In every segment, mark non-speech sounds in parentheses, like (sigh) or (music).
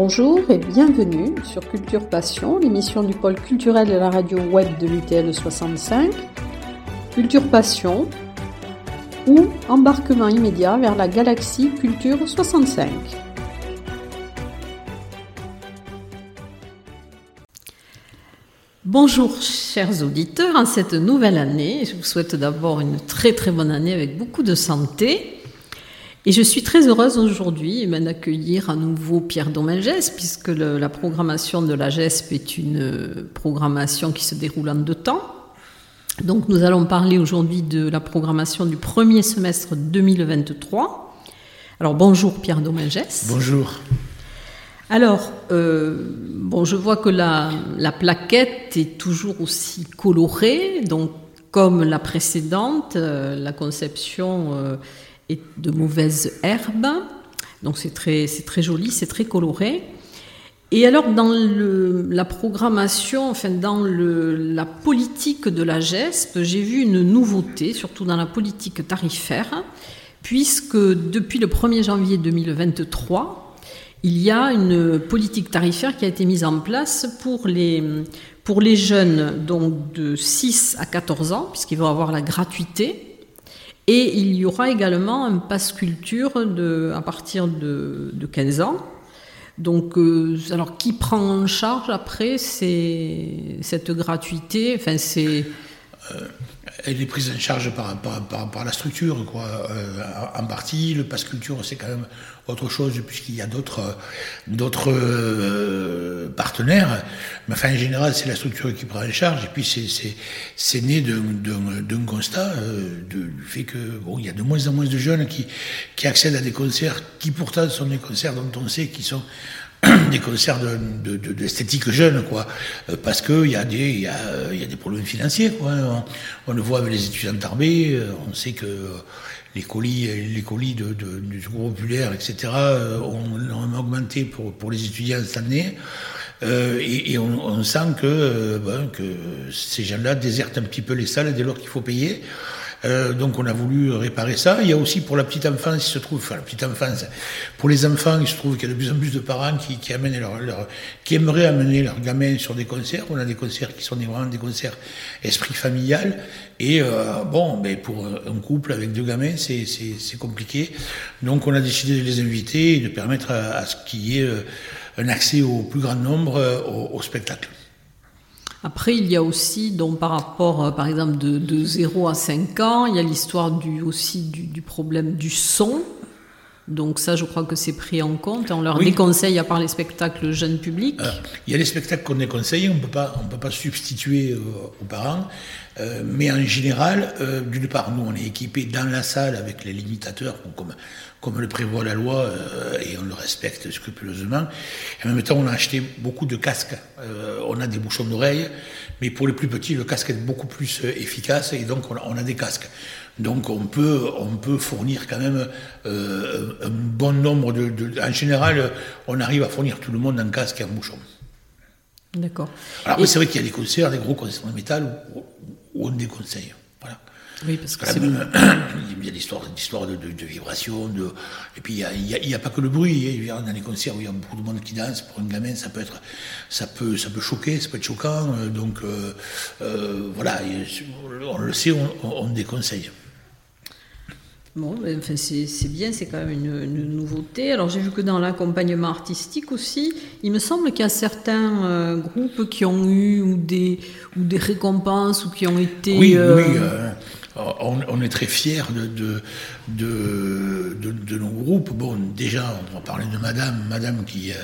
Bonjour et bienvenue sur Culture Passion, l'émission du pôle culturel de la radio web de l'UTL 65. Culture Passion ou embarquement immédiat vers la galaxie Culture 65. Bonjour chers auditeurs, en cette nouvelle année, je vous souhaite d'abord une très très bonne année avec beaucoup de santé et je suis très heureuse aujourd'hui d'accueillir à nouveau Pierre Domingès, puisque la programmation de la GESP est une euh, programmation qui se déroule en deux temps. Donc nous allons parler aujourd'hui de la programmation du premier semestre 2023. Alors bonjour Pierre Domingès. Bonjour. Alors, euh, bon, je vois que la, plaquette est toujours aussi colorée, donc comme la précédente, euh, la conception et de mauvaises herbes. Donc c'est très, très joli, c'est très coloré. Et alors dans la programmation, enfin dans la politique de la GESP, j'ai vu une nouveauté, surtout dans la politique tarifaire, puisque depuis le 1er janvier 2023, il y a une politique tarifaire qui a été mise en place pour les, pour les jeunes donc de 6 à 14 ans, puisqu'ils vont avoir la gratuité et il y aura également un passe culture à partir de, de 15 ans. Donc, euh, alors qui prend en charge après cette gratuité? Enfin, c'est. Euh, elle est prise en charge par, par, par, la structure, quoi. Euh, en partie, le passe culture, c'est quand même autre chose, puisqu'il y a d'autres d'autres euh, partenaires. Mais enfin, en général, c'est la structure qui prend en charge. Et puis, c'est né d'un constat euh, du fait que bon, il y a de moins en moins de jeunes qui, qui accèdent à des concerts qui pourtant sont des concerts dont on sait qu'ils sont (clears throat) des concerts d'esthétique de, de, jeune, quoi, euh, parce qu'il y, a des, y, a, y a des problèmes financiers. Quoi. On, le voit avec les étudiants d'armée, euh, on sait que les colis, les colis de, du Secours populaire, etc., euh, ont, ont, augmenté pour, pour les étudiants cette année. Euh, et, et on, on, sent que, ben, que ces gens-là désertent un petit peu les salles dès lors qu'il faut payer. Euh, donc on a voulu réparer ça. Il y a aussi pour la petite enfance, il se trouve, enfin la petite enfance, pour les enfants, il se trouve qu'il y a de plus en plus de parents qui, qui amènent leur, leur, qui aimeraient amener leurs gamins sur des concerts. On a des concerts qui sont vraiment des concerts esprit familial. Et euh, bon, mais pour un couple avec deux gamins, c'est compliqué. Donc on a décidé de les inviter et de permettre à, ce qu'il y ait euh, un accès au plus grand nombre euh, au, au spectacle. Après, il y a aussi, donc, par rapport, euh, par exemple, de, de 0 à 5 ans, il y a l'histoire du, aussi du, du, problème du son. Donc ça, je crois que c'est pris en compte. On leur déconseille, à part les spectacles jeunes publics. Euh, il y a les spectacles qu'on déconseille, on ne peut pas substituer euh, aux parents. Euh, mais en général, euh, d'une part, nous, on est équipés dans la salle avec les limitateurs, comme, comme le prévoit la loi, euh, et on le respecte scrupuleusement. Et en même temps, on a acheté beaucoup de casques. Euh, on a des bouchons d'oreilles, mais pour les plus petits, le casque est beaucoup plus euh, efficace, et donc on a, on a, des casques. Donc on peut, on peut fournir quand même un bon nombre de, de, En général, on arrive à fournir tout le monde en casque et en bouchon. D'accord. Alors, c'est vrai qu'il y a des concerts, des gros concerts de métal où, où on déconseille. Voilà. Oui, parce que c'est il y a l'histoire, l'histoire de, de, de vibrations, de, et puis il n'y a, a, a, pas que le bruit. Hein. Dans les concerts où il y a beaucoup de monde qui danse, pour un gamin, ça peut être, ça peut, ça peut choquer, ça peut être choquant. Euh, donc euh, euh, voilà, on le sait, on, on déconseille. Bon, ben, enfin, c'est bien, c'est quand même une, une, nouveauté. Alors j'ai vu que dans l'accompagnement artistique aussi, il me semble qu'il y a certains euh, groupes qui ont eu ou des, ou des récompenses ou qui ont été... Oui, euh... oui. On, est très fiers de, nos groupes. Bon, déjà, on va parler de Madame, Madame qui... Euh,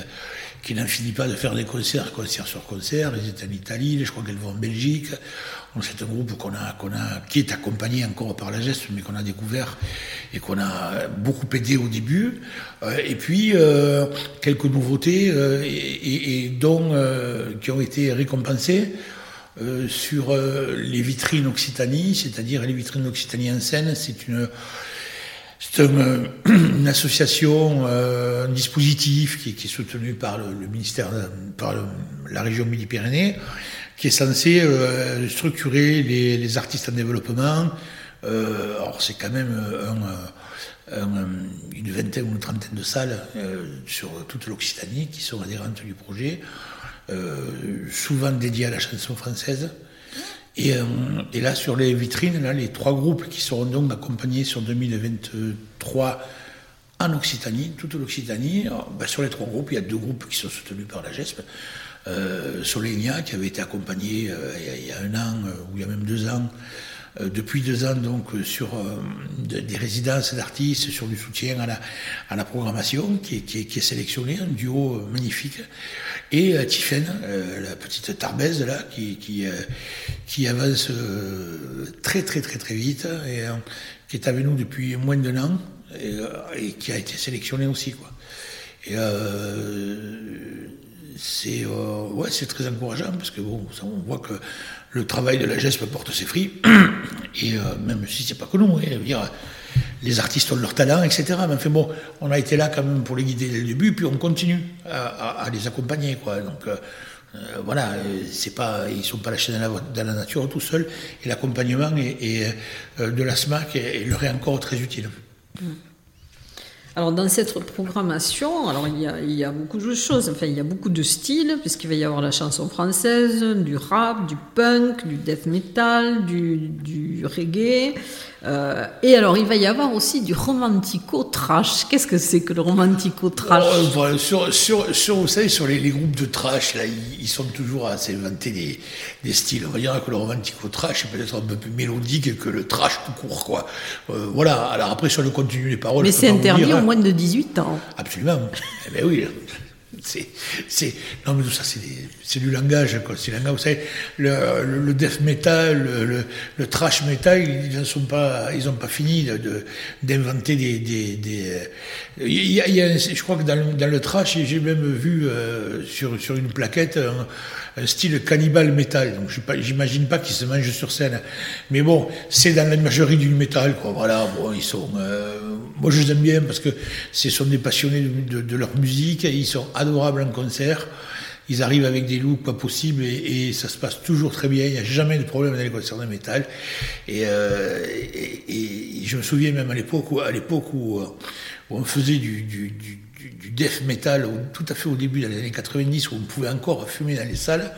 qui n'en finit pas de faire des concerts, concert sur concert. Ils étaient en Italie, je crois qu'elles vont en Belgique. C'est un groupe qu'on a, qui est accompagné encore par la geste, mais qu'on a découvert et qu'on a beaucoup aidé au début. Euh, et puis euh, quelques nouveautés euh, et, et, dont euh, qui ont été récompensées. Euh, sur euh, les vitrines Occitanie, c'est-à-dire les vitrines Occitanie en scène, c'est une c'est (clears throat) une, association, euh, un dispositif qui, qui, est soutenu par le, le ministère, par le, la région Midi-Pyrénées, qui est censé euh, structurer les, les, artistes en développement. Euh, alors c'est quand même un, une vingtaine ou une trentaine de salles sur toute l'Occitanie qui sont adhérentes du projet, souvent dédiées à la chanson française. Et, et, là, sur les vitrines, là, les trois groupes qui seront donc accompagnés sur 2023 en Occitanie, toute l'Occitanie. Ben, sur les trois groupes, il y a deux groupes qui sont soutenus par la GESP. Euh, qui avait été accompagné euh, il, y a, un an, euh, ou il y a même deux ans, euh, depuis deux ans, donc, sur des résidences d'artistes, sur du soutien à la, à la programmation, qui est, qui, est, qui est, sélectionné, un duo magnifique. Et Tiffen, la petite Tarbèze, là, qui, qui, qui avance très, très, très, très vite, et qui est avec nous depuis moins d'un an euh, et, qui a été sélectionné aussi. Quoi. Et euh, c'est euh, ouais, c'est très encourageant parce que bon, ça, on voit que le travail de la GESP porte ses fruits. (clears throat) Et même si c'est pas que nous, hein, dire, les artistes ont leur talent, etc. Mais enfin bon, on a été là quand même pour les guider dès le début, puis on continue à, les accompagner. Quoi. Donc voilà, c'est pas, ils sont pas lâchés dans la, la nature tout seuls. Et l'accompagnement de la SMAC leur est encore très utile. Alors dans cette programmation, alors il y, a, il y, a, beaucoup de choses, enfin il y a beaucoup de styles, puisqu'il va y avoir la chanson française, du rap, du punk, du death metal, du, du reggae, euh, et alors, il va y avoir aussi du romantico-trash. Qu'est-ce que c'est que le romantico-trash oh, sur, sur, sur, Vous savez, sur les, groupes de trash, là, ils, sont toujours à s'inventer des, des, styles. On va dire que le romantico-trash est peut-être un peu plus mélodique que le trash tout court, quoi. Euh, voilà. Alors après, sur le contenu des paroles... Mais c'est interdit moins de 18 ans. Absolument. eh bien oui c'est, non, mais tout ça, c'est, du langage, langage. Vous savez, le, death metal, le, trash metal, ils n'ont pas, ils ont pas fini de, d'inventer des, des, il y a, je crois que dans, dans le trash, j'ai même vu euh, sur, sur une plaquette un, style cannibal metal. Donc, j'imagine pas qu'ils se mangent sur scène. Mais bon, c'est dans la l'imagerie du métal, quoi. Voilà, bon, ils sont, euh, moi, je les aime bien parce que ce sont des passionnés de, leur musique, ils sont adorables en concert, ils arrivent avec des looks pas possibles et, ça se passe toujours très bien, il n'y a jamais de problème dans les concerts de métal. Euh, et, je me souviens même à l'époque où, à l'époque où, euh, on faisait du, du, death metal, tout à fait au début, les années 90, où on pouvait encore fumer dans les salles,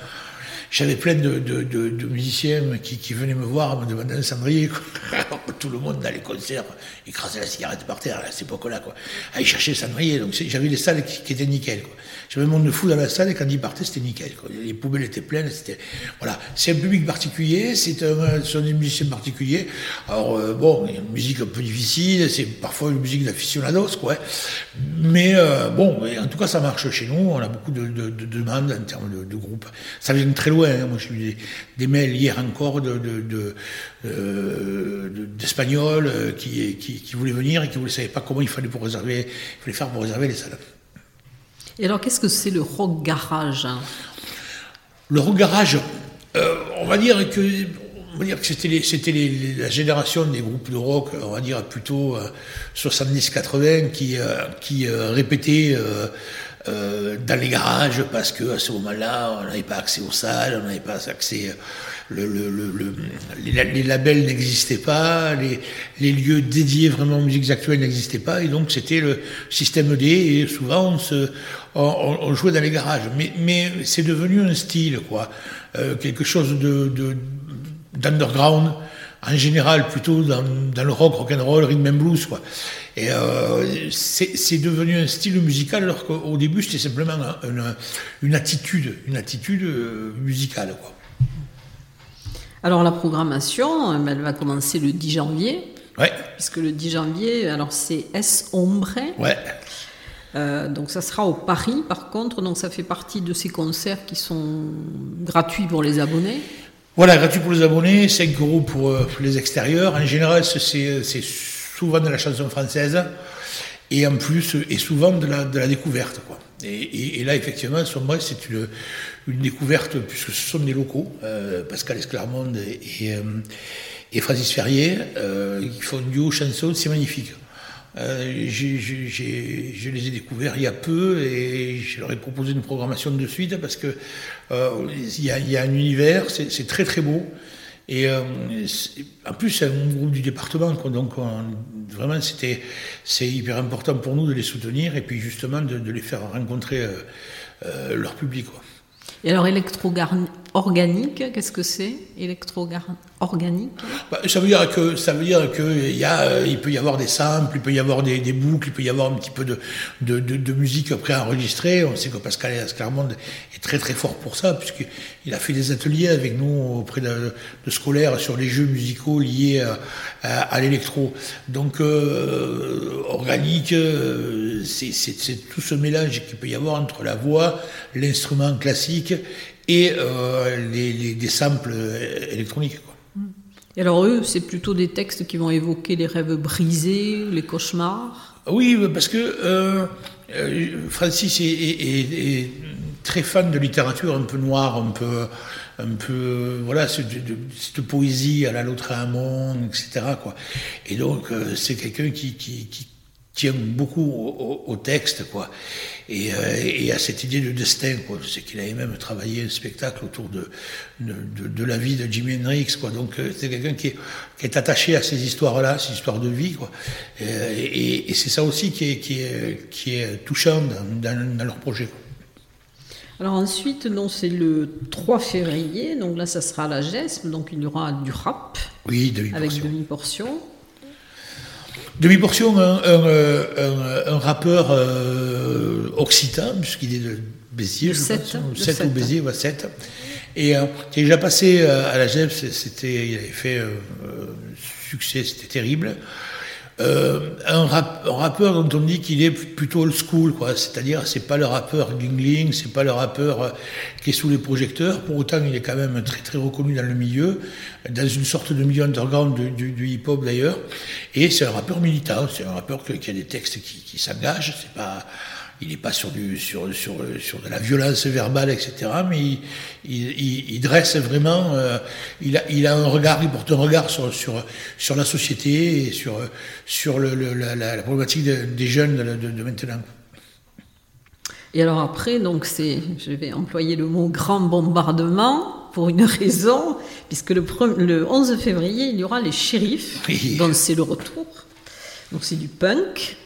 j'avais plein de, de, de, musiciens qui, qui, venaient me voir, me demander un cendrier. (laughs) Tout le monde dans les concerts écrasait la cigarette par terre à cette époque-là. Quoi. Aller chercher le cendrier. Donc j'avais les salles qui, qui étaient nickel. Quoi. J'avais un monde de fou dans la salle et quand ils partaient, c'était nickel. Quoi. Les poubelles étaient pleines. C'était voilà. C'est un public particulier. C'est un, sont des musiciens particuliers. Alors euh, bon, il y a une musique un peu difficile. C'est parfois une musique d'aficionados, quoi. Mais euh, bon, en tout cas, ça marche chez nous. On a beaucoup de, de, de demandes en termes de, de groupe. Ça vient très loin. Hein. Moi, j'ai eu des, mails hier encore de, euh, d'Espagnols qui, qui, qui, voulaient venir et qui ne savaient pas comment il fallait pour réserver, il fallait faire pour réserver les salles. Et alors, qu'est-ce que c'est le rock garage? Le rock garage, euh, on va dire que c'était, la génération des groupes de rock, on va dire plutôt 70-80, euh, qui, euh, qui répétaient dans les garages parce que à ce moment-là, on n'avait pas accès aux salles, on n'avait pas accès le, les, labels n'existaient pas, les, lieux dédiés vraiment aux musiques actuelles n'existaient pas, et donc c'était le système D, et souvent on, jouait dans les garages. Mais, mais c'est devenu un style, quoi, euh, quelque chose de, d'underground, en général plutôt dans, dans, le rock, rock and roll, rhythm and blues, quoi. Et euh, c'est devenu un style musical, alors qu'au début c'était simplement une, une, attitude, une attitude euh, musicale, quoi. Alors la programmation, euh, elle va commencer le 10 janvier. Ouais. Puisque le 10 janvier, alors c'est S Ombre. Ouais. Euh, donc ça sera au Paris par contre, donc ça fait partie de ces concerts qui sont gratuits pour les abonnés. Voilà, gratuit pour les abonnés, 5 euros pour, euh, les extérieurs. En général, c'est souvent de la chanson française et en plus, et souvent de la, découverte. Quoi. Et, là, effectivement, moi, c'est une, découverte, puisque ce sont des locaux, euh, Pascal Esclarmonde et, et, euh, Francis Ferrier, qui font duo chanson, c'est magnifique. Euh, je les ai découverts il y a peu et je leur ai proposé une programmation de suite parce que euh, y, a, un univers, c'est très très beau. Et en plus, c'est un groupe du département, donc vraiment, c'était, c'est hyper important pour nous de les soutenir et puis justement de, les faire rencontrer leur public. Et alors, électro-organique, qu'est-ce que c'est Électro-organique? Bah, Ça veut dire que euh, peut y avoir des samples, il peut y avoir des, boucles, il peut y avoir un petit peu de, de, de, musique préenregistrée. On sait que Pascal Esclarmonde est très très fort pour ça, puisqu'il a fait des ateliers avec nous auprès de, scolaires sur les jeux musicaux liés à, l'électro. Donc, euh, organique, euh, c'est tout ce mélange qu'il peut y avoir entre la voix, l'instrument classique et euh, les, des samples électroniques. Et alors eux, c'est plutôt des textes qui vont évoquer les rêves brisés, les cauchemars? Oui, parce que euh, euh, Francis est, très fan de littérature un peu noire, un peu, un peu voilà, cette, poésie à la Lautréamont, etc. Quoi. Et donc, c'est quelqu'un qui, qui, qui tient beaucoup au, texte, quoi, et, euh, et, à cette idée de destin, quoi. C'est qu'il avait même travaillé un spectacle autour de, de, de, la vie de Jimi Hendrix, quoi. Donc euh, c'est quelqu'un qui est, qui est, attaché à ces histoires-là, ces histoires de vie, quoi. Et, et c'est ça aussi qui est, qui est, qui est touchant dans, dans, leur projet. Alors ensuite, c'est le 3 février, donc là ça sera la GESP, donc il y aura du rap. Oui, Avec demi-portion. Demi-portion, un, rappeur euh, occitan, puisqu'il est de Béziers, je 7, pense, 7 ou Béziers, 7. Et euh, qui est déjà passé euh, à la GEP, c'était, il avait fait succès, c'était terrible. Euh, un, rappeur dont on dit qu'il est plutôt old school, quoi. C'est-à-dire, c'est pas le rappeur gling c'est pas le rappeur euh, qui est sous les projecteurs. Pour autant, il est quand même très très reconnu dans le milieu, dans une sorte de milieu underground du, du, hip-hop d'ailleurs. Et c'est un rappeur militant. C'est un rappeur qui a des textes qui, qui s'engagent. C'est pas il n'est pas sur, du, sur, sur, sur de la violence verbale, etc., mais il, il, il dresse vraiment, euh, il, a, il a un regard, il porte un regard sur, la société et sur, sur le, la, la, problématique des jeunes de, de, maintenant. Et alors après, donc c'est, je vais employer le mot grand bombardement pour une raison, puisque le, le 11 février, il y aura les shérifs, donc c'est le retour. Donc c'est du punk,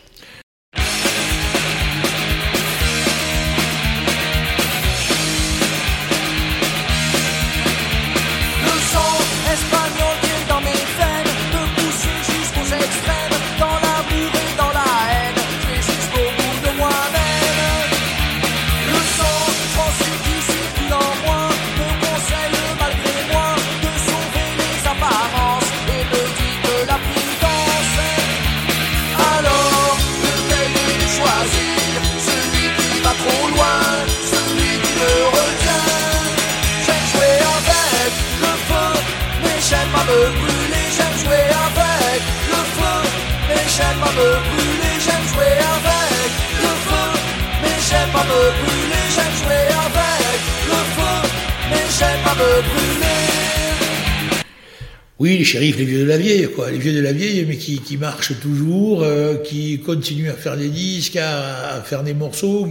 Oui, les shérifs, les vieux de la vieille, quoi. Les vieux de la vieille, mais qui, marchent toujours, euh, qui continuent à faire des disques, à, faire des morceaux,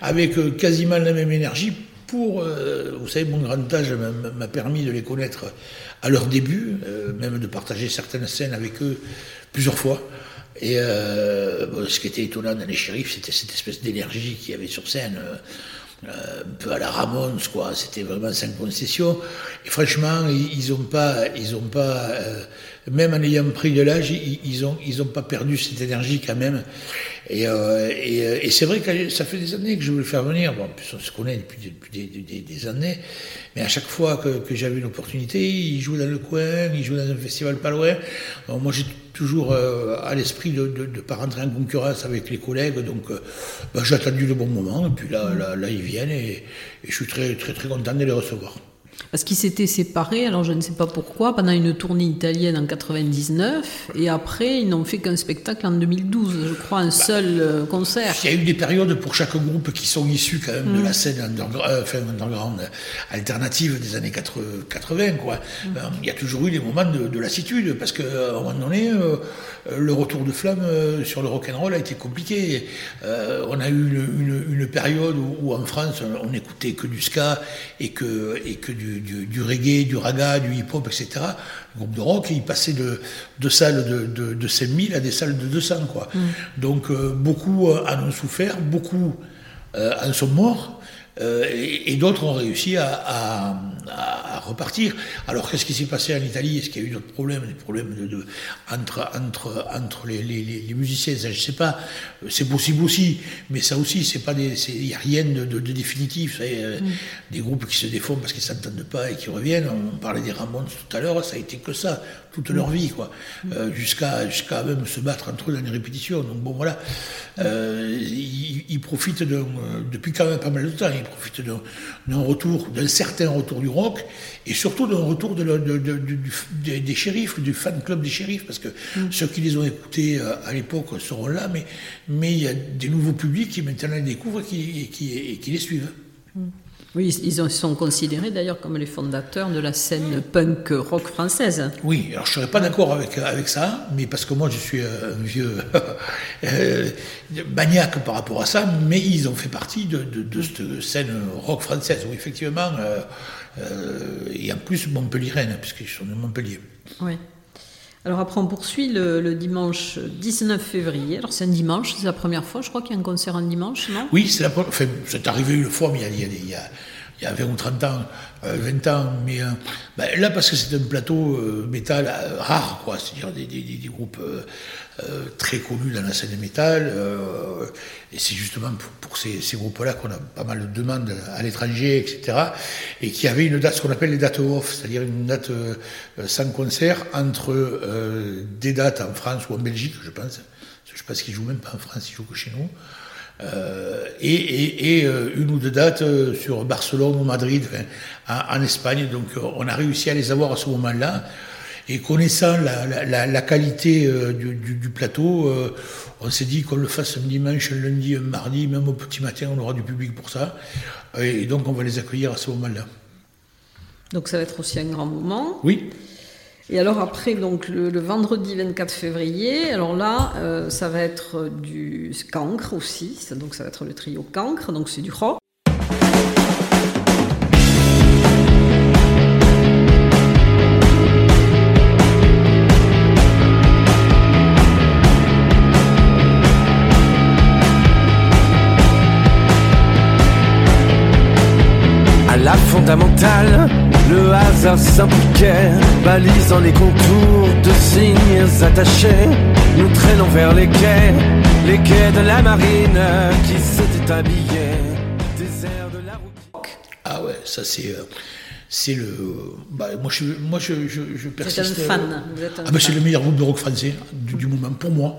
avec euh, quasiment la même énergie. Pour, euh, vous savez, mon grand âge m'a permis de les connaître à leur début, même de partager certaines scènes avec eux plusieurs fois. Et ce qui était étonnant dans les shérifs, c'était cette espèce d'énergie qu'il y avait sur scène. Euh, un peu à la Ramones, quoi. C'était vraiment sans concession. Et franchement, ils n'ont pas, ils ont pas, euh, même en ayant pris de l'âge, ils, ils pas perdu cette énergie quand même. Et, euh, c'est vrai que ça fait des années que je voulais faire venir. Bon, en plus, on se connaît depuis, des, années. Mais à chaque fois que, que j'avais une opportunité, ils jouent dans le coin, ils jouent dans un festival pas loin. moi, j'ai toujours euh, à l'esprit de ne pas rentrer en concurrence avec les collègues. Donc, euh, bah, j'ai attendu le bon moment. Et puis là, là, là ils viennent et, et, je suis très, très, très content de les recevoir. Parce qu'ils s'étaient séparés, alors je ne sais pas pourquoi, pendant une tournée italienne en 99, et après ils n'ont fait qu'un spectacle en 2012, je crois, un bah, seul euh, concert. Il y a eu des périodes pour chaque groupe qui sont issus quand même de mm. la scène underground, euh, alternative des années 80, quoi. Mm. Il y a toujours eu des moments de, lassitude, parce qu'à un moment donné, euh, le retour de flamme sur le rock'n'roll a été compliqué. on a eu une, période où, en France on écoutait que du ska et que, et que du du, du, reggae, du raga, du hip-hop, etc. Le groupe de rock, il passait de, de salles de, de, de 5000 à des salles de 200. Quoi. Mm. Donc beaucoup en ont souffert, beaucoup en sont morts. Euh, et, d'autres ont réussi à, à, à repartir. Alors qu'est-ce qui s'est passé en Italie? Est-ce qu'il y a eu d'autres problèmes Des problèmes de, de, entre, entre, entre les, les, les, musiciens? Je ne sais pas. C'est possible aussi, mais ça aussi, c'est pas il n'y a rien de, de, de définitif. Euh, mm. Des groupes qui se défont parce qu'ils s'entendent pas et qui reviennent. On parlait des Ramones tout à l'heure, ça a été que ça toute leur vie, quoi, euh, jusqu'à jusqu'à même se battre entre eux dans les répétitions. Donc bon, voilà, ils, profitent de, depuis quand même pas mal de temps, ils profitent d'un retour, d'un certain retour du rock, et surtout d'un retour de, des shérifs, du fan club des shérifs, parce que mm. ceux qui les ont écoutés euh, à l'époque seront là, mais mais il y a des nouveaux publics qui maintenant les découvrent et qui, qui, qui les suivent. Mm. Oui, ils sont considérés d'ailleurs comme les fondateurs de la scène punk rock française. Oui, alors je ne serais pas d'accord avec, avec ça, mais parce que moi je suis un vieux (laughs) euh, maniaque par rapport à ça, mais ils ont fait partie de, de, cette scène rock française, où effectivement, euh, euh, et en plus montpelliéraine, puisqu'ils sont de Montpellier. Oui. Alors après, on poursuit le, dimanche 19 février. Alors c'est un dimanche, c'est la première fois, je crois qu'il y a un concert un dimanche, non? Oui, c'est la enfin, c'est arrivé une fois, mais il y a, il y a, il y a 20 ou 30 ans, 20 euh, ans, mais euh, ben, là, parce que c'est un plateau euh, métal rare, quoi, c'est-à-dire des, des, des, groupes très connus dans la scène métal, et c'est justement pour, ces, ces groupes-là qu'on a pas mal de demandes à l'étranger, etc., et qui avait une date, ce qu'on appelle les dates off, c'est-à-dire une date sans concert entre des dates en France ou en Belgique, je pense, je pense qu'ils jouent même pas en France, ils jouent que chez nous, euh, et, euh, une ou deux dates euh, sur Barcelone ou Madrid, en, Espagne. Donc on a réussi à les avoir à ce moment-là. Et connaissant la, qualité du, plateau, on s'est dit qu'on le fasse un dimanche, un lundi, un mardi, même au petit matin, on aura du public pour ça. Et donc on va les accueillir à ce moment-là. Donc ça va être aussi un grand moment. Oui. Et alors après, donc le, vendredi 24 février, alors là, euh, ça va être du cancre aussi, donc ça va être le trio cancre, donc c'est du rock. Fondamentale le hasard s'impliquait, balisant les contours de signes attachés. Nous traînons vers les quais, les quais de la marine qui s'étaient habillés. Désert de la route. Ah ouais, ça c'est. Euh, c'est le. Bah, moi, je, moi, je, je, persiste. Vous êtes un fan. ah, bah, c'est le meilleur groupe de rock français du, moment pour moi.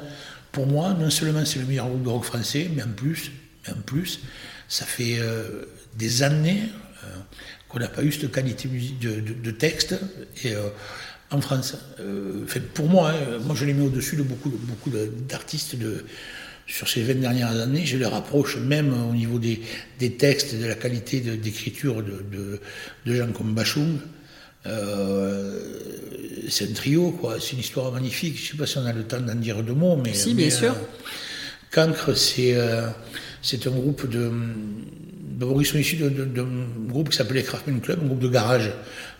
Pour moi, non seulement c'est le meilleur groupe de rock français, mais en plus, mais en plus ça fait euh, des années euh, qu'on n'a pas eu cette qualité de, de, texte et, euh, en France. Euh, pour moi, hein, moi je les mets au-dessus de beaucoup, beaucoup d'artistes de, sur ces 20 dernières années. Je les rapproche même au niveau des, des textes, de la qualité d'écriture de, de, gens comme Bachung. Euh, c'est un trio, quoi. C'est une histoire magnifique. Je ne sais pas si on a le temps d'en dire deux mots, mais. Si, bien sûr. Cancre, c'est c'est un groupe de, Ils sont issus d'un groupe qui s'appelait Craftman Club, un groupe de garage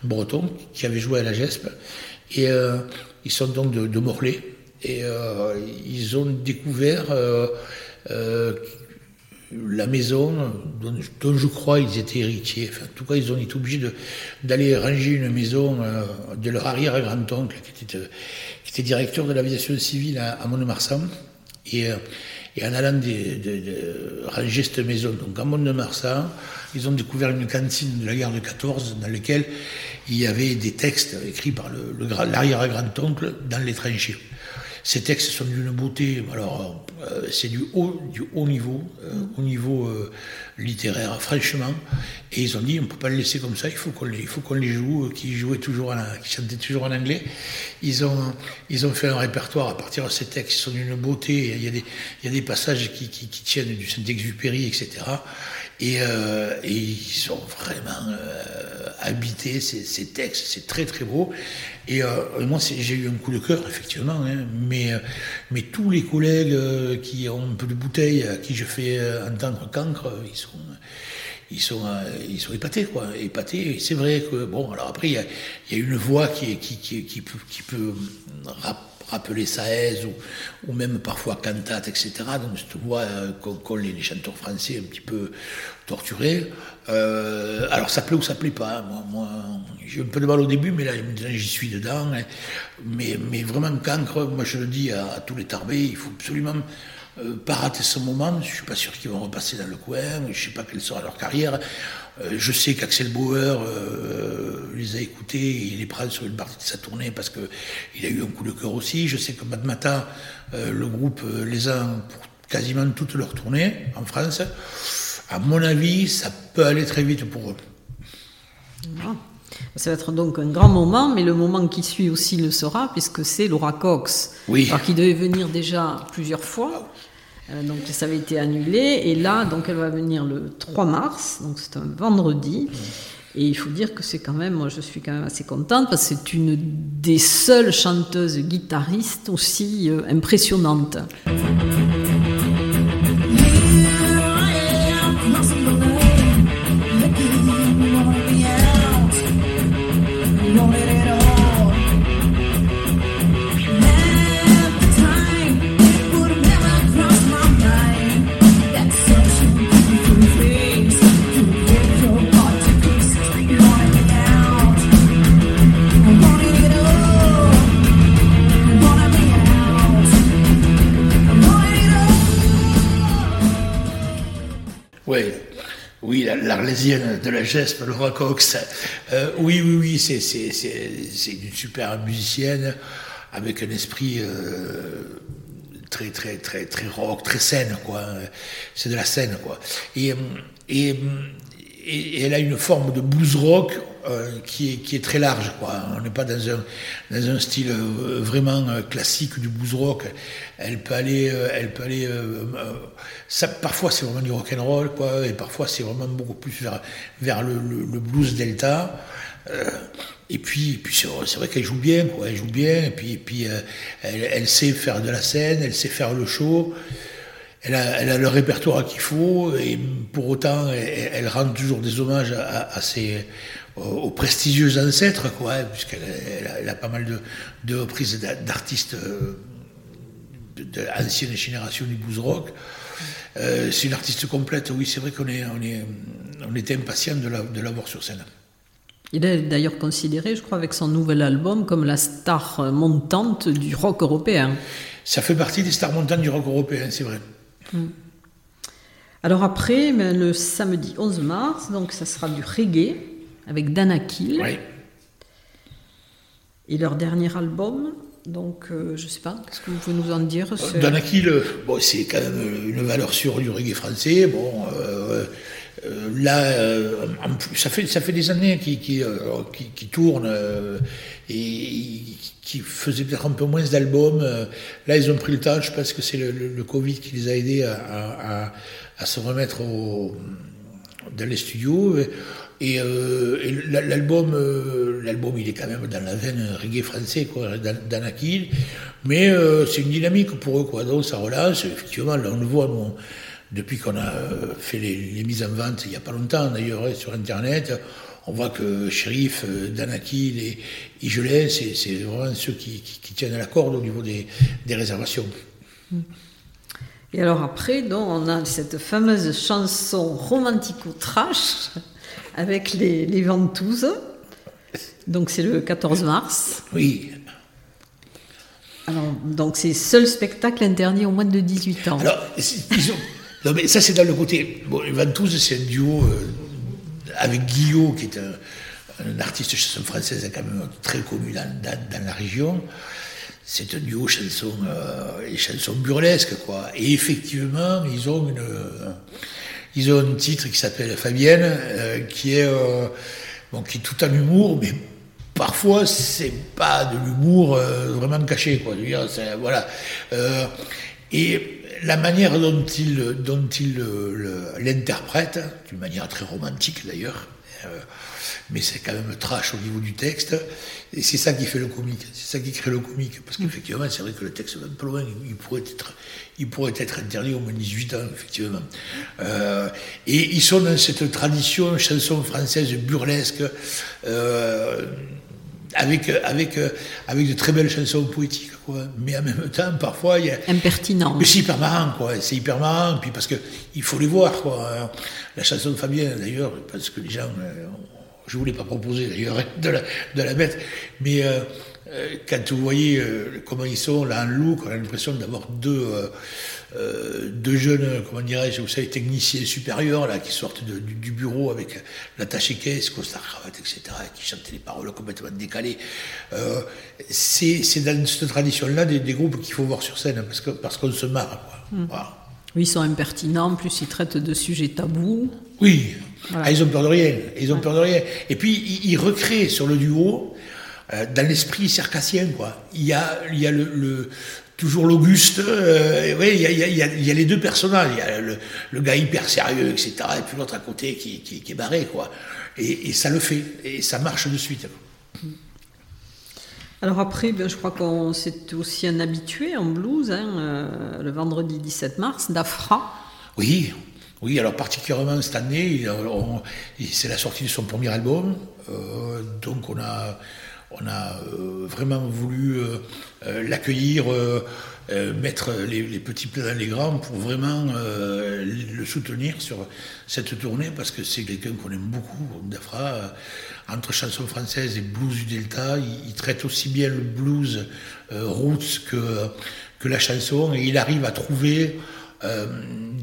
breton qui avait joué à la GESP. Et euh, ils sont donc de, Morlaix. Et euh, ils ont découvert euh, la maison dont, je crois ils étaient héritiers. Enfin, en tout cas, ils ont été obligés d'aller ranger une maison de leur arrière-grand-oncle qui était, directeur de l'aviation civile à, à Mont-de-Marsan. Et et en allant de, ranger cette maison, donc à Mont-de-Marsan, ils ont découvert une cantine de la guerre de 14 dans laquelle il y avait des textes écrits par l'arrière-grand-oncle dans les tranchées. Ces textes sont d'une beauté, alors euh, c'est du haut, du haut niveau, euh, au niveau euh, littéraire, franchement. Et ils ont dit, on ne peut pas le laisser comme ça, il faut qu'on les, qu'on les joue, qui jouaient toujours, en, qui chantaient toujours en anglais. Ils ont, ils ont fait un répertoire à partir de ces textes, ils sont d'une beauté. Il y a des, il y a des passages qui, qui, qui tiennent du Saint-Exupéry, etc. Et, euh, et, ils sont vraiment euh, habités, ces, ces textes, c'est très très beau. Et euh, moi, j'ai eu un coup de cœur, effectivement, hein, mais, euh, mais tous les collègues euh, qui ont un peu de bouteille, à qui je fais entendre cancre, ils sont, ils sont, ils sont épatés, quoi. Épatés. C'est vrai que, bon, alors après, il y a, y a, une voix qui, qui, qui, qui, peut, qui peut rappeler Saez ou, ou, même parfois cantate, etc. Donc cette voix euh, qu'ont les, chanteurs français un petit peu torturés. Euh, alors ça plaît ou ça plaît pas. Hein. Moi, moi j'ai un peu de mal au début, mais là j'y suis dedans. Hein. Mais, mais vraiment cancre, moi je le dis à, à tous les tarbés, il faut absolument euh, pas rater ce moment. Je suis pas sûr qu'ils vont repasser dans le coin. Je sais pas quelle sera leur carrière. Euh, je sais qu'Axel Bauer euh, les a écoutés, il les prend sur une partie de sa tournée parce que il a eu un coup de cœur aussi. Je sais que Matmata, le groupe les a pour quasiment toute leur tournée en France. À mon avis, ça peut aller très vite pour eux. Ça va être donc un grand moment, mais le moment qui suit aussi le sera, puisque c'est Laura Cox, oui. qui devait venir déjà plusieurs fois. Euh, donc ça avait été annulé, et là, donc elle va venir le 3 mars, donc c'est un vendredi. Et il faut dire que c'est quand même, moi je suis quand même assez contente parce que c'est une des seules chanteuses guitaristes aussi euh, impressionnantes. De la Gespe, Laura Cox. Euh, oui, oui, oui, c'est une super musicienne avec un esprit euh, très, très, très, très rock, très scène, quoi. C'est de la scène, quoi. Et, et, et, elle a une forme de blues rock euh, qui, est, qui, est, très large. Quoi. On n'est pas dans un, dans un style euh, vraiment euh, classique du blues rock. Elle peut aller, elle peut aller. ça, parfois c'est vraiment du rock and roll, quoi, et parfois c'est vraiment beaucoup plus vers, vers le, le, blues delta. et puis, puis c'est vrai qu'elle joue bien, quoi. Elle joue bien, et puis, et puis elle, sait faire de la scène, elle sait faire le show elle a, elle a le répertoire qu'il faut et pour autant elle, elle, rend toujours des hommages à, à ses aux, prestigieux ancêtres quoi hein, puisqu'elle elle a, pas mal de, de reprises d'artistes euh, de, l'ancienne génération du blues rock euh, c'est une artiste complète oui c'est vrai qu'on est on est on était impatient de la, de la voir sur scène il est d'ailleurs considéré, je crois, avec son nouvel album, comme la star montante du rock européen. Ça fait partie des stars montantes du rock européen, c'est vrai. Hmm. Alors après, le samedi 11 mars, donc ça sera du reggae avec Danakil. Oui. Et leur dernier album, donc euh, je sais pas, qu'est-ce que vous pouvez nous en dire euh, Danakil, euh, bon, c'est quand même une valeur sûre du reggae français. Bon, là, ça fait ça fait des années qui qui, qui, qui tournent et qui faisaient peut-être un peu moins d'albums. Là, ils ont pris le temps. Je pense que c'est le, Covid qui les a aidés à, à, se remettre au, dans les studios. Et, euh, l'album, euh, l'album, il est quand même dans la veine reggae français, quoi. Mais c'est une dynamique pour eux, quoi. Donc ça relance. Effectivement, là, on le voit, depuis qu'on a fait les, mises en vente, il n'y a pas longtemps d'ailleurs, hein, sur Internet on voit que Shérif, euh, Danakil et Igelin, c'est vraiment ceux qui, tiennent à la corde au niveau des, réservations. Et alors après, donc, on a cette fameuse chanson romantico-trash avec les, les Ventouses. Donc c'est le 14 mars. Oui. Alors, donc c'est seul spectacle interdit au moins de 18 ans. Alors, non, mais ça c'est dans le côté. Bon, les Ventouses, c'est un duo. Euh, avec Guillaume, qui est un, artiste chanson française quand même très connu dans, dans, la région. C'est un duo chanson euh, et chanson burlesque, quoi. Et effectivement, ils ont une, ils ont un titre qui s'appelle Fabienne, euh, qui est, euh, qui tout en humour, mais parfois c'est pas de l'humour vraiment caché, quoi. Et la manière dont il, dont il l'interprète, d'une manière très romantique d'ailleurs, euh, mais c'est quand même trash au niveau du texte. Et c'est ça qui fait le comique, c'est ça qui crée le comique. Parce qu'effectivement, c'est vrai que le texte va un peu loin, il pourrait être, il pourrait être interdit au moins 18 ans, effectivement. Euh, et ils sont dans cette tradition chanson française burlesque. Euh, avec, avec, avec de très belles chansons poétiques, quoi. Mais en même temps, parfois, il y a. Impertinent. Mais c'est hyper marrant, quoi. C'est hyper marrant, puis parce que il faut les voir, quoi. La chanson de Fabien, d'ailleurs, parce que les gens. Euh, je voulais pas proposer, d'ailleurs, (laughs) de la, de la mettre, mais. Euh, euh, quand vous voyez euh, comment ils sont là en look, on a l'impression d'avoir deux, euh, deux jeunes, comment dirais-je, vous savez, techniciens supérieurs là, qui sortent du, bureau avec l'attaché caisse, costard cravate, etc., qui chantent des paroles complètement décalées. c'est dans cette tradition-là des, groupes qu'il faut voir sur scène parce qu'on parce qu'on se marre. Hmm. Oui, ils sont impertinents, en plus ils traitent de sujets tabous. Oui, ah, ils ont peur de rien. Ils ont peur de rien. Et puis ils recréent sur le duo euh, dans l'esprit circassien, quoi. Il y a, il y a le, toujours l'Auguste, euh, il, y a, il, y a, il y, a, les deux personnages, il y a le, le, gars hyper sérieux, etc., et puis l'autre à côté qui, qui, qui, est barré, quoi. Et, et, ça le fait, et ça marche de suite. Alors après, ben, je crois qu'on c'est aussi un habitué en blues, hein, euh, le vendredi 17 mars, d'Afra. Oui, oui, alors particulièrement cette année, c'est la sortie de son premier album, euh, donc on a euh, vraiment voulu euh, l'accueillir, mettre les, petits plats dans les grands pour vraiment le soutenir sur cette tournée parce que c'est quelqu'un qu'on aime beaucoup, Dafra. entre chansons françaises et blues du Delta, il, traite aussi bien le blues roots que la chanson et il arrive à trouver euh,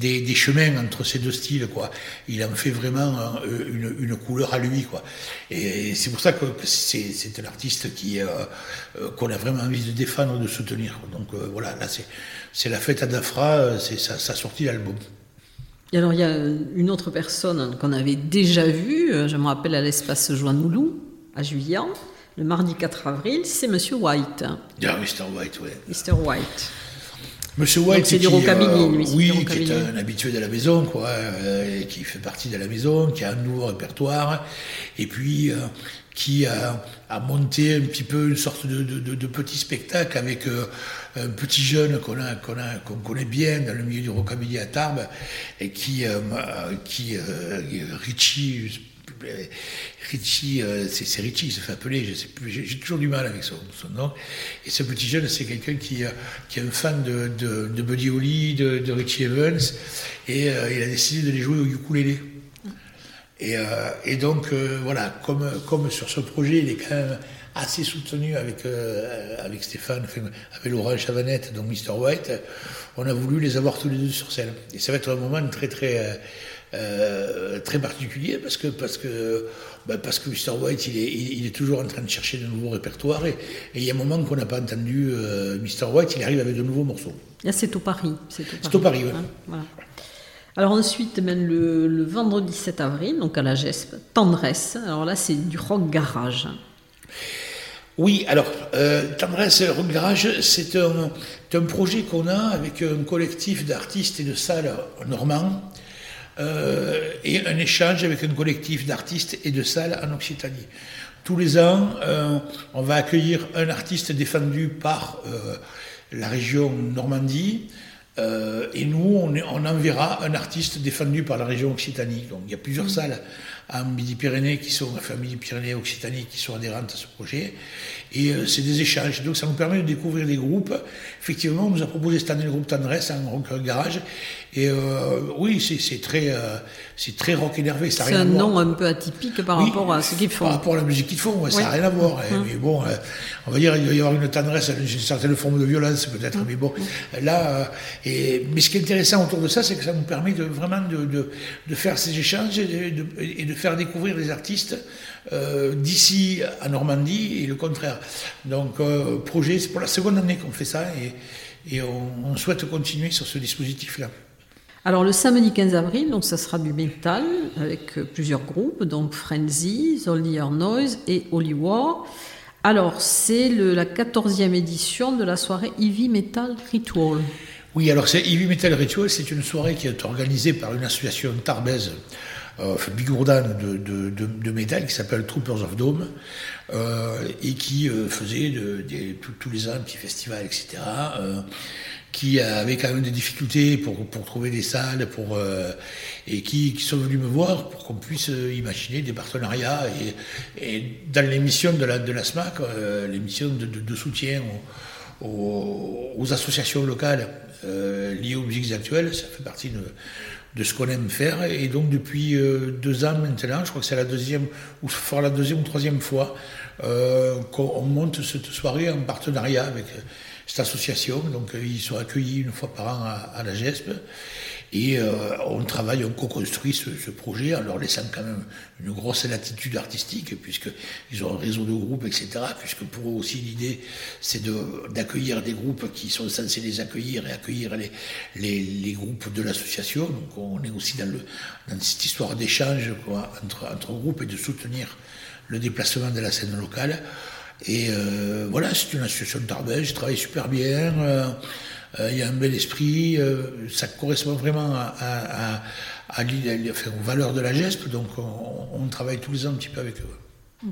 des, chemins entre ces deux styles, quoi. Il en fait vraiment euh, une, couleur à lui, quoi. Et, c'est pour ça que c'est un artiste qui euh, qu'on a vraiment envie de défendre, de soutenir. Donc voilà, là c'est la fête à Dafra, c'est sa, sa sortie d'album. Et alors il y a une autre personne qu'on avait déjà vue, je me rappelle à l'espace Joannoulou, à Juillan, le mardi 4 avril, c'est Monsieur White. Ah, Mr. White, oui. Mr. White. Monsieur White, c'est du rockabilly, lui. Oui, qui est un habitué de la maison, quoi, euh, qui fait partie de la maison, qui a un nouveau répertoire, et puis euh, qui a, a, monté un petit peu une sorte de, de, de, petit spectacle avec euh, un petit jeune qu'on connaît bien dans le milieu du rockabilly à Tarbes, et qui, qui Richie, Richie, euh, c'est Richie qui se fait appeler, je sais plus, j'ai toujours du mal avec son, nom. Et ce petit jeune, c'est quelqu'un qui, euh, est un fan de, Buddy Holly, de, Richie Evans, et euh, il a décidé de les jouer au ukulélé. Et, et donc, voilà, comme, comme sur ce projet, il est quand même assez soutenu avec, avec Stéphane, avec Laurent Chavanette, donc Mr. White, on a voulu les avoir tous les deux sur scène. Et ça va être un moment très, très euh, très particulier parce que parce que bah, parce que Mr White il est, il, est toujours en train de chercher de nouveaux répertoires et, il y a un moment qu'on n'a pas entendu euh, Mr White il arrive avec de nouveaux morceaux. Là c'est au Paris. C'est au Paris, oui. Hein, alors ensuite, même le, le, vendredi 7 avril, donc à la GESP, Tendresse. Alors là, c'est du rock garage. Oui, alors, euh, Tendresse Rock Garage, c'est un, un, projet qu'on a avec un collectif d'artistes et de salles normands euh, et un échange avec un collectif d'artistes et de salles en Occitanie. Tous les ans, euh, on va accueillir un artiste défendu par euh, la région Normandie. et nous, on, on, enverra un artiste défendu par la région Occitanie. Donc il y a plusieurs mmh. salles en Midi-Pyrénées qui sont, enfin Midi-Pyrénées Occitanie qui sont adhérentes à ce projet. Et euh, c'est des échanges. Donc ça nous permet de découvrir des groupes. Effectivement, on nous a proposé cette année le groupe Tendresse en rock garage. Et euh, oui, c'est très, euh, c'est très rock énervé. C'est un nom un peu atypique par rapport à ce qu'ils font. Par rapport à la musique qu'ils font, ça n'a rien à voir. Hum. Mais bon, on va dire il doit y avoir une tendresse, une certaine forme de violence peut-être. Hum. Mais bon, là, et, mais ce qui est intéressant autour de ça, c'est que ça nous permet de, vraiment de, de, de faire ces échanges et de, et de faire découvrir les artistes euh, d'ici à Normandie et le contraire. Donc, euh, projet, c'est pour la seconde année qu'on fait ça et, et on, souhaite continuer sur ce dispositif-là. Alors le samedi 15 avril, donc ça sera du métal avec plusieurs groupes, donc Frenzy, Zoldy Noise et Holy War. Alors c'est la 14e édition de la soirée Heavy Metal Ritual. Oui, alors c'est Heavy Metal Ritual, c'est une soirée qui est organisée par une association tarbaise euh, bigourdan de, de, de, métal qui s'appelle Troopers of Dome euh, et qui euh, faisait de, tous les ans un petit festival, etc. Euh, qui avait quand même des difficultés pour, pour trouver des salles, pour, et qui, sont venus me voir pour qu'on puisse imaginer des partenariats. Et, dans l'émission de la, de la SMAC, l'émission de, de, soutien aux, aux, associations locales liées aux musiques actuelles, ça fait partie de, de ce qu'on aime faire. Et donc depuis euh, deux ans maintenant, je crois que c'est la deuxième, ou fera la deuxième ou troisième fois, euh, qu'on monte cette soirée en partenariat avec cette association. Donc ils sont accueillis une fois par an à, à la GESP. Et euh, on travaille, on co-construit ce, ce, projet en leur laissant quand même une grosse latitude artistique, puisqu'ils ont un réseau de groupes, etc. Puisque pour eux aussi, l'idée, c'est d'accueillir des groupes qui sont censés les accueillir et accueillir les, les, les groupes de l'association. Donc on est aussi dans, le, dans cette histoire d'échange entre, entre groupes et de soutenir le déplacement de la scène locale. Et euh, voilà, c'est une association de Tarbes, je travaille super bien. Euh, il y a un bel esprit, euh, ça correspond vraiment à, à, à, aux valeurs de la GESP, donc on, travaille tous les ans un petit peu avec eux.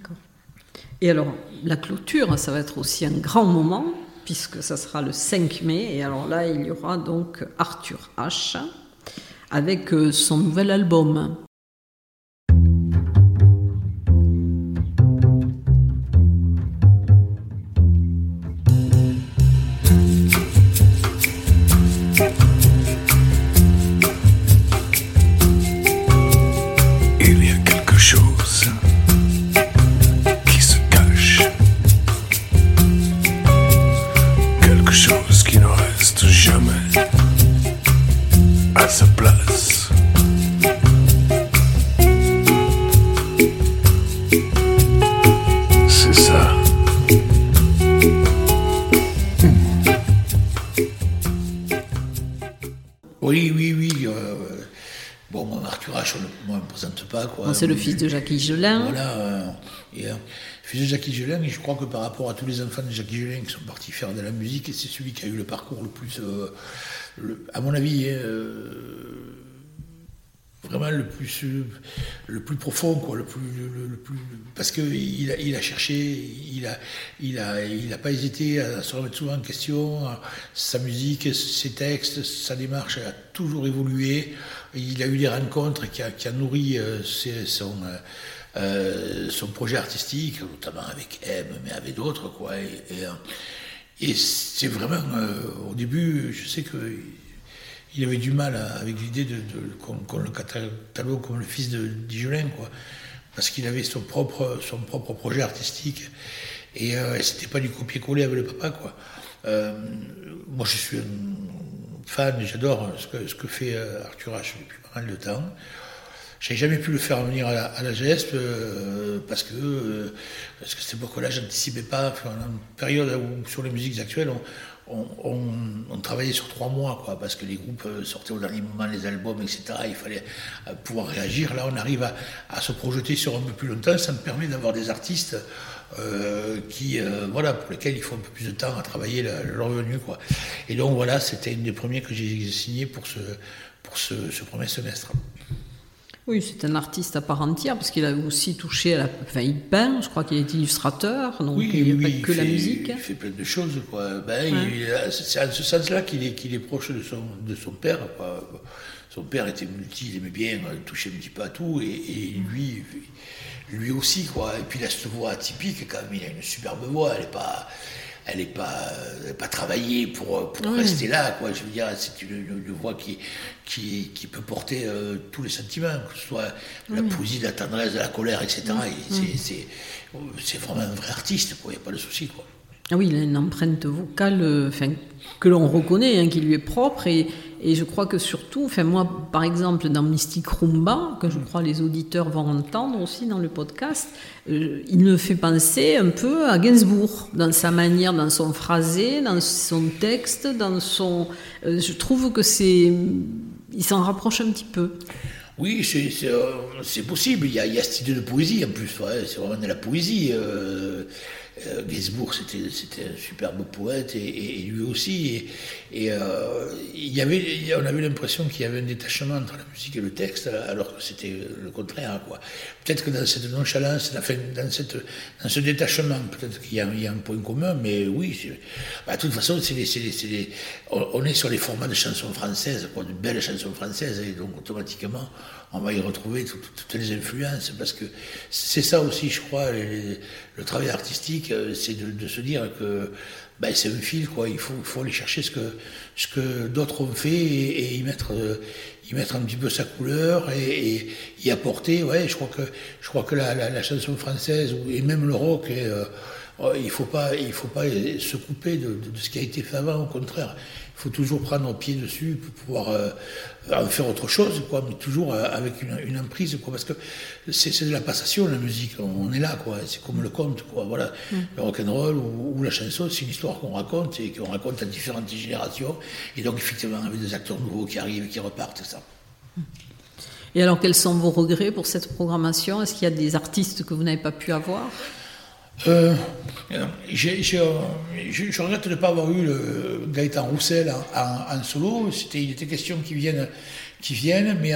Et alors, la clôture, ça va être aussi un grand moment, puisque ça sera le 5 mai, et alors là, il y aura donc Arthur H. avec euh, son nouvel album. C'est le fils de Jacques Higelin. Voilà. Euh, et, euh, fils de Jacques Higelin, et je crois que par rapport à tous les enfants de Jacques Higelin qui sont partis faire de la musique, c'est celui qui a eu le parcours le plus, euh, à mon avis, vraiment le plus, le plus profond, quoi, le plus, le, plus parce que il a, il a cherché, il a, il a, il a pas hésité à se remettre souvent en question. Sa musique, ses textes, sa démarche a toujours évolué. Il a eu des rencontres qui a, qui a nourri euh, son, euh, euh, son projet artistique, notamment avec M, mais avec d'autres, quoi. Et, c'est vraiment, au début, je sais que il avait du mal avec l'idée de, qu'on le catalogue comme le fils de Digelin, quoi, parce qu'il avait son propre, son propre projet artistique et euh, c'était pas du copier-coller avec le papa, quoi. Euh, moi, je suis un fan, j'adore ce que, ce que fait euh, Arthur H depuis pas mal de temps. J'ai jamais pu le faire venir à la, GESP euh, parce que parce que cette époque-là, j'anticipais pas. Enfin, une période où sur les musiques actuelles, on, on, travaillait sur trois mois, quoi, parce que les groupes euh, sortaient au dernier moment, les albums, etc. Il fallait euh, pouvoir réagir. Là, on arrive à, se projeter sur un peu plus longtemps. Ça me permet d'avoir des artistes euh, qui, voilà, pour lesquels il faut un peu plus de temps à travailler leur venue, quoi. Et donc voilà, c'était une des premiers que j'ai signé pour ce, pour ce premier semestre. Oui, c'est un artiste à part entière parce qu'il a aussi touché à la. Enfin, il peint, je crois qu'il est illustrateur, donc il n'y a pas que la musique. Il fait plein de choses, quoi. Ben, c'est en ce sens-là qu'il est, qu'il est proche de son, de son père, Son père était multi, il aimait bien toucher un petit peu à tout, et, lui, lui aussi, quoi. Et puis il a cette voix atypique, quand même, il a une superbe voix, elle n'est pas elle n'est pas, pas travaillée pour, pour rester là. Quoi. Je veux dire, c'est une, voix qui, qui, qui peut porter euh, tous les sentiments, que ce soit la poésie, la tendresse, la colère, etc. c'est vraiment un vrai artiste, il n'y a pas de souci. Quoi. Ah oui, il a une empreinte vocale euh, enfin, que l'on reconnaît, hein, qui lui est propre. Et, et, je crois que surtout, enfin, moi, par exemple, dans Mystic Rumba, que je crois les auditeurs vont entendre aussi dans le podcast, euh, il me fait penser un peu à Gainsbourg, dans sa manière, dans son phrasé, dans son texte, dans son. Euh, je trouve que c'est. Il s'en rapproche un petit peu. Oui, c'est possible. Il y, a, il y, a, cette idée de poésie en plus. c'est vraiment de la poésie. euh, Gainsbourg, c'était, un superbe poète, et, lui aussi. Et, euh, y avait, on avait l'impression qu'il y avait un détachement entre la musique et le texte, alors que c'était le contraire. Peut-être que dans cette nonchalance, dans, cette, dans ce détachement, peut-être qu'il y, a, un point commun, mais oui, bah, de toute façon, c'est on, est sur les formats de chansons françaises, quoi, de belles chansons françaises, et donc automatiquement, on va y retrouver toutes les influences, parce que c'est ça aussi, je crois, le travail artistique, euh, c'est de, se dire que ben, c'est un fil, quoi. Il faut, faut aller chercher ce que, d'autres ont fait et, y mettre, euh, y mettre un petit peu sa couleur et, y apporter. Ouais, je crois que, je crois que la, chanson française et même le rock, euh, il faut faut pas se couper de, de, ce qui a été fait avant. Au contraire, faut toujours prendre pied dessus pour pouvoir euh, faire autre chose, quoi, mais toujours euh, avec une, emprise, quoi, parce que c'est de la passation, la musique. On est là, quoi. C'est comme le conte, quoi. Voilà, mm. le rock and roll ou, la chanson, c'est une histoire qu'on raconte et qu'on raconte à différentes générations. Et donc, effectivement, avec des acteurs nouveaux qui arrivent et qui repartent, ça. Et alors, quels sont vos regrets pour cette programmation? Est-ce qu'il y a des artistes que vous n'avez pas pu avoir? Euh, je regrette de ne pas avoir eu le Gaëtan Roussel en, solo. C'était, il était question qu'il vienne, qu'il vienne, mais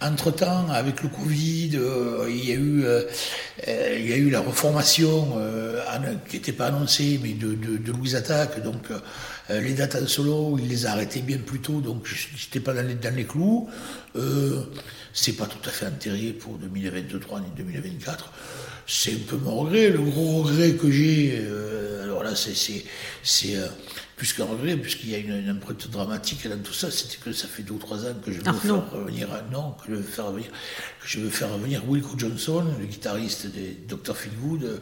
entre-temps, avec le Covid, euh, il, y a eu, euh, il y a eu la reformation qui n'était pas annoncée, mais de, de, Louise Attaque. Donc, les dates en solo, il les a arrêtées bien plus tôt, donc je n'étais pas dans les, dans les clous. c'est pas tout à fait enterré pour 2023 ni 2024 c'est un peu mon regret. Le gros regret que j'ai, euh, alors là, c'est euh, plus qu'un regret, puisqu'il y a une, empreinte dramatique dans tout ça, c'était que ça fait deux ou trois ans que je veux ah, faire revenir, non, que je veux faire revenir, que je veux faire revenir Wilco Johnson, le guitariste des Dr. Feelgood.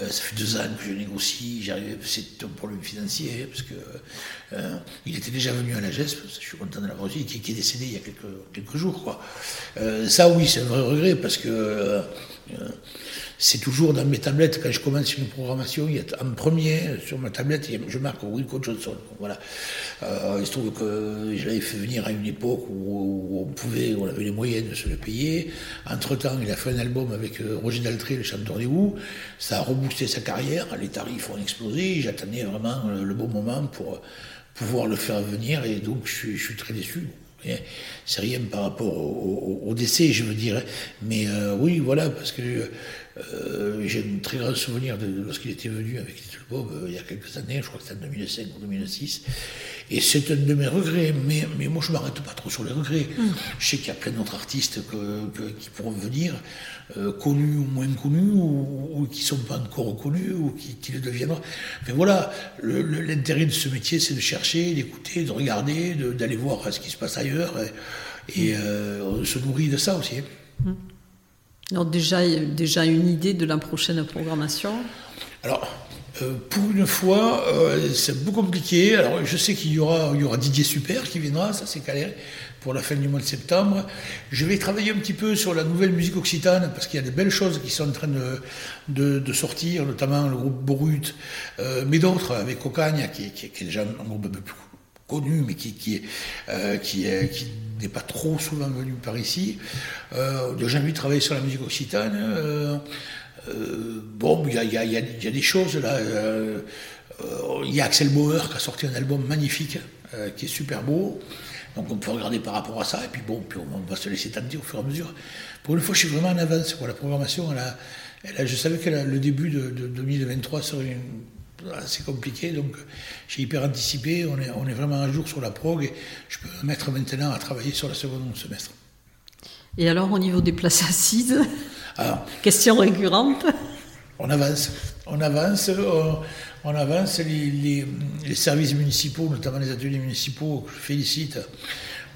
Euh, ça fait deux ans que je négocie, j'arrive, c'est un problème financier, hein, parce que il était déjà venu à la GESP, je suis content de l'avoir qui, qui, est décédé il y a quelques, quelques jours. Quoi. ça oui, c'est un vrai regret, parce que c'est toujours dans mes tablettes, quand je commence une programmation, il y a en premier sur ma tablette, je marque Wilco Johnson. Voilà. Euh, il se trouve que je l'avais fait venir à une époque où, on pouvait, on avait les moyens de se le payer. Entre-temps, il a fait un album avec euh, Roger Daltré, le chanteur des Who. Ça a reboosté sa carrière, les tarifs ont explosé. J'attendais vraiment le bon moment pour pouvoir le faire venir et donc je suis très déçu. C'est rien par rapport au, décès, je veux dire. Mais euh, oui, voilà, parce que euh, j'ai un très grand souvenir de, lorsqu'il était venu avec Little Bob euh, il y a quelques années, je crois que c'était en 2005 ou 2006. Et c'est un de mes regrets, mais, mais moi je ne m'arrête pas trop sur les regrets. Mm. Je sais qu'il y a plein d'autres artistes qui pourront venir, connus ou moins connus, ou, qui ne sont pas encore reconnus, ou qui, le deviendront. Mais voilà, l'intérêt de ce métier, c'est de chercher, d'écouter, de regarder, d'aller voir ce qui se passe ailleurs. Et, mm. on se nourrit de ça aussi. Hein. Mm. Alors déjà, déjà une idée de la prochaine programmation? Alors, euh, pour une fois, euh, c'est peu compliqué. Alors, je sais qu'il y aura, Didier Super qui viendra, ça c'est calé pour la fin du mois de septembre. Je vais travailler un petit peu sur la nouvelle musique occitane parce qu'il y a des belles choses qui sont en train de, sortir, notamment le groupe Borut, euh, mais d'autres avec Cocagne, qui, est déjà un groupe un peu plus connu, mais qui, qui n'est pas trop souvent venu par ici. Euh, j'ai envie de travailler sur la musique occitane. Euh, euh, bon, il y a, des choses là. Euh, il y a Axel Bauer qui a sorti un album magnifique, qui est super beau. Donc on peut regarder par rapport à ça, et puis bon, puis on va se laisser tenter au fur et à mesure. Pour une fois, je suis vraiment en avance. Pour la programmation, je savais que le début de, de 2023 serait c'est compliqué, donc j'ai hyper anticipé. On est, vraiment un jour sur la prog et je peux me mettre maintenant à travailler sur la seconde semestre. Et alors, au niveau des places assises (laughs) Question récurrente On avance. On avance. On, avance. Les, services municipaux, notamment les ateliers municipaux, que je félicite,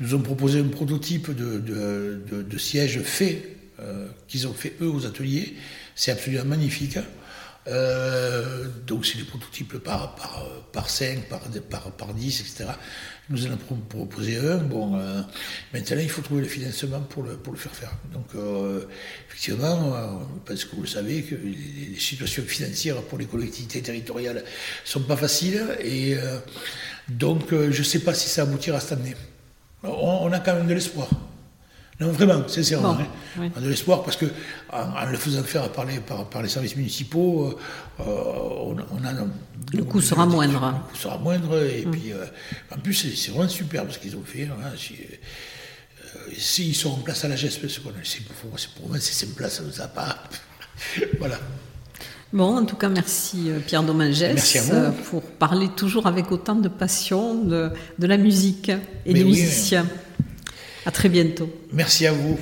nous ont proposé un prototype de, de, siège fait, euh, qu'ils ont fait eux aux ateliers. C'est absolument magnifique. Euh, donc c'est des prototypes par, par, par 5, par, par, par 10, etc. Nous allons proposer un. Bon, euh, maintenant, il faut trouver le financement pour le, pour le faire faire. Donc, euh, effectivement, parce que vous le savez, que les, situations financières pour les collectivités territoriales sont pas faciles. Et donc, je ne sais pas si ça aboutira cette année. On a quand même de l'espoir. Non, vraiment, sincèrement. Hein. On a de l'espoir parce que en, le faisant faire par les, par, les services municipaux, euh, on, a. Le coût sera moindre. Le coût sera moindre. Et mm. puis, euh, en plus, c'est vraiment super ce qu'ils ont fait. Hein, S'ils sont en place à la GESP, c'est pour, pour moi, c'est une place, ça nous a pas. (laughs) voilà. Bon, en tout cas, merci euh, Pierre Domingès pour parler toujours avec autant de passion de, la musique et des musiciens. À très bientôt. Merci à vous.